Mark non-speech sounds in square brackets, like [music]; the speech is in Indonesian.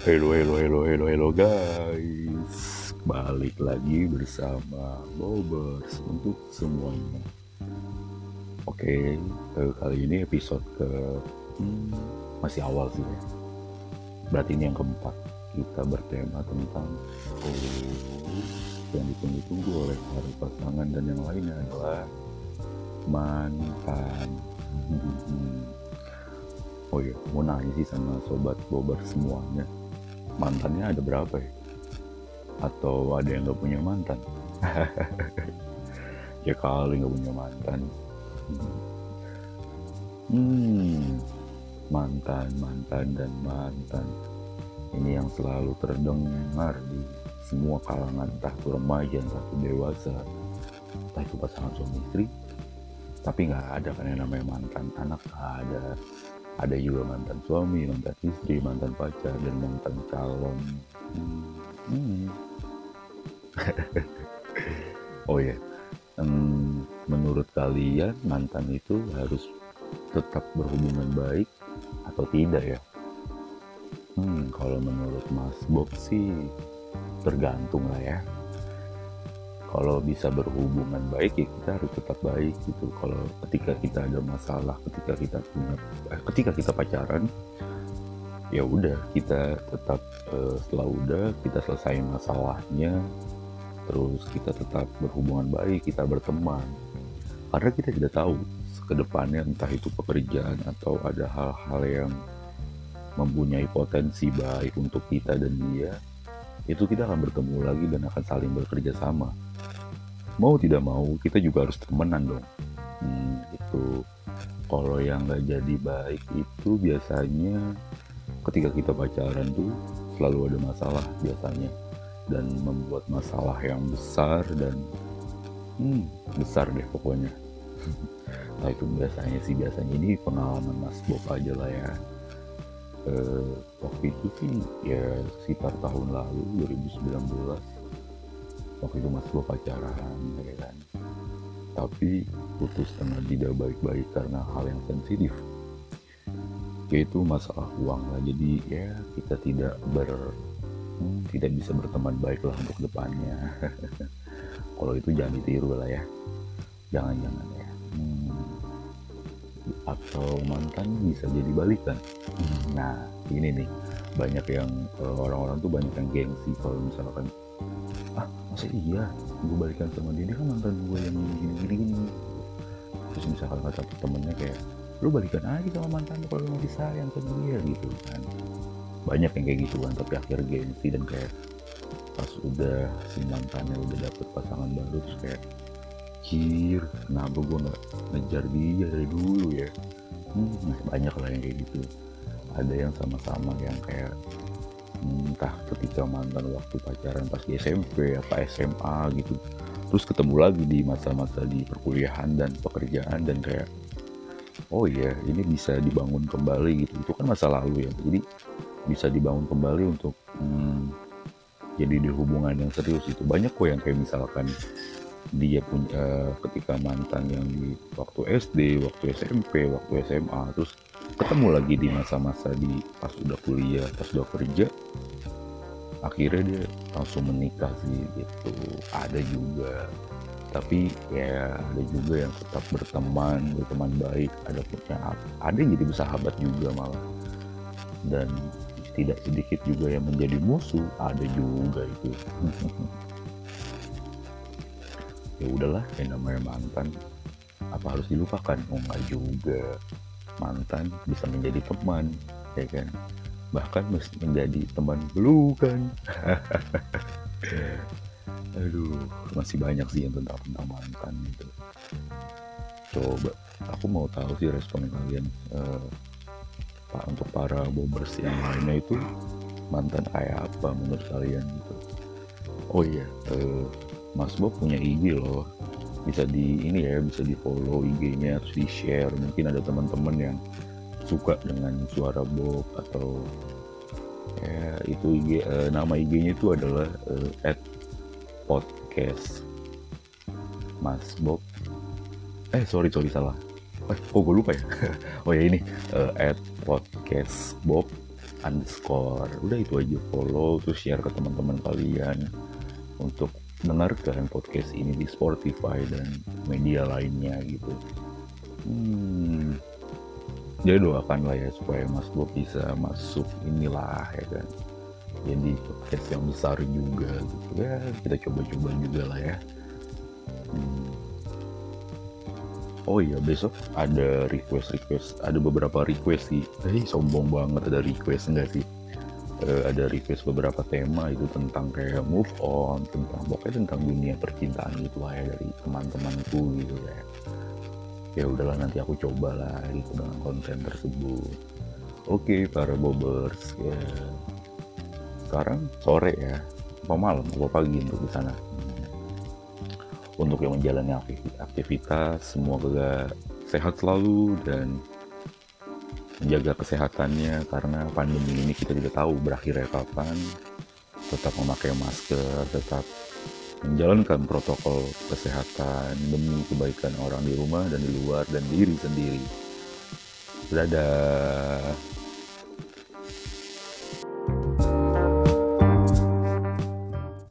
Hello, hello, hello, hello, hello guys. Balik lagi bersama Bobers untuk semuanya. Oke, eh, kali ini episode ke hmm, Masih awal sih ya. Berarti ini yang keempat Kita bertema tentang oh, Yang ditunggu-tunggu oleh para pasangan dan yang lainnya adalah Mantan. Oh iya, mau nanya sih sama sobat bober semuanya mantannya ada berapa ya? Atau ada yang gak punya mantan? [laughs] ya kali gak punya mantan. Hmm, mantan, mantan, dan mantan. Ini yang selalu terdengar di semua kalangan, entah itu remaja, entah itu dewasa, entah itu pasangan suami istri. Tapi nggak ada kan yang namanya mantan anak, ada ada juga mantan suami, mantan istri, mantan pacar, dan mantan calon. Hmm. Hmm. [laughs] oh ya, yeah. hmm, menurut kalian mantan itu harus tetap berhubungan baik atau tidak ya? Hmm, kalau menurut Mas Bob sih tergantung lah ya kalau bisa berhubungan baik ya kita harus tetap baik gitu. Kalau ketika kita ada masalah ketika kita punya eh, ketika kita pacaran ya udah kita tetap uh, setelah udah kita selesai masalahnya terus kita tetap berhubungan baik kita berteman. Karena kita tidak tahu ke depannya entah itu pekerjaan atau ada hal-hal yang mempunyai potensi baik untuk kita dan dia itu kita akan bertemu lagi dan akan saling bekerja sama mau tidak mau kita juga harus temenan dong. Hmm, itu kalau yang nggak jadi baik itu biasanya ketika kita pacaran tuh selalu ada masalah biasanya. Dan membuat masalah yang besar dan hmm, besar deh pokoknya. [laughs] Nah itu biasanya sih biasanya ini pengalaman Mas Bob aja lah ya. E, waktu itu sih ya sekitar tahun lalu 2019 waktu itu mas gue pacaran ya kan. Tapi putus dengan tidak baik-baik karena hal yang sensitif. Yaitu masalah uang lah. Jadi ya kita tidak ber hmm, tidak bisa berteman baik lah untuk depannya. [laughs] Kalau itu jangan ditiru lah ya. Jangan-jangan ya. Hmm, atau mantan bisa jadi balikan. Hmm, nah ini nih. Banyak yang eh, orang-orang tuh banyak yang gengsi kalau misalkan masa iya? Gue balikan sama dia dia kan mantan gue yang gini gini gini terus misalkan kata temennya kayak lu balikan aja sama mantan lu kalau lu masih sayang sama dia gitu kan. Banyak yang kayak gitu kan tapi akhir gengsi dan kayak pas udah si mantannya udah dapet pasangan baru terus kayak kir kenapa gue nggak ngejar dia dari dulu ya? Hmm, nah, banyak lah yang kayak gitu. Ada yang sama-sama yang kayak entah ketika mantan waktu pacaran pas di SMP apa SMA gitu. Terus ketemu lagi di masa-masa di perkuliahan dan pekerjaan dan kayak oh iya ini bisa dibangun kembali gitu. Itu kan masa lalu ya. Jadi bisa dibangun kembali untuk hmm, jadi di hubungan yang serius itu banyak kok yang kayak misalkan dia punya uh, ketika mantan yang di waktu SD, waktu SMP, waktu SMA, terus ketemu lagi di masa-masa di pas udah kuliah, pas udah kerja, akhirnya dia langsung menikah sih gitu. Ada juga. Tapi ya ada juga yang tetap berteman berteman baik ada punya ada yang jadi bersahabat juga malah. Dan tidak sedikit juga yang menjadi musuh ada juga itu. [laughs] Ya udahlah yang namanya mantan apa harus dilupakan? Oh enggak juga mantan bisa menjadi teman ya kan? Bahkan menjadi teman kan? [laughs] Aduh masih banyak sih yang tentang tentang mantan gitu. Coba aku mau tahu sih respon kalian uh, pak untuk para bobers yang lainnya itu mantan kayak apa menurut kalian gitu? Oh iya uh, Mas Bob punya IG loh bisa di ini ya bisa di follow IG-nya terus di share mungkin ada teman-teman yang suka dengan suara Bob atau ya itu IG uh, nama IG-nya itu adalah uh, at podcast. Mas Bob. Eh sorry sorry salah. Eh, oh gue lupa ya. [laughs] Oh ya ini at podcast Bob underscore. Udah itu aja. Follow terus share ke teman-teman kalian untuk dengarkan podcast ini di Spotify dan media lainnya gitu. Hmm, jadi doakan lah ya supaya Mas Bob bisa masuk inilah ya kan? Jadi podcast yang besar juga gitu. Ya kita coba-coba juga lah ya. Hmm. oh iya besok ada request request ada beberapa request sih. Eh sombong banget ada request enggak sih uh, ada request beberapa tema itu tentang kayak move on tentang pokoknya tentang dunia percintaan gitu lah ya dari teman-temanku gitu ya. Ya udahlah nanti aku coba lah gitu dengan konten tersebut. Oke okay, para bobers ya. Sekarang sore ya. Apa malam apa pagi untuk di sana. Untuk yang menjalani aktivitas semoga sehat selalu dan menjaga kesehatannya karena pandemi ini kita tidak tahu berakhirnya kapan. Tetap memakai masker tetap menjalankan protokol kesehatan demi kebaikan orang di rumah dan di luar dan diri sendiri. Dadah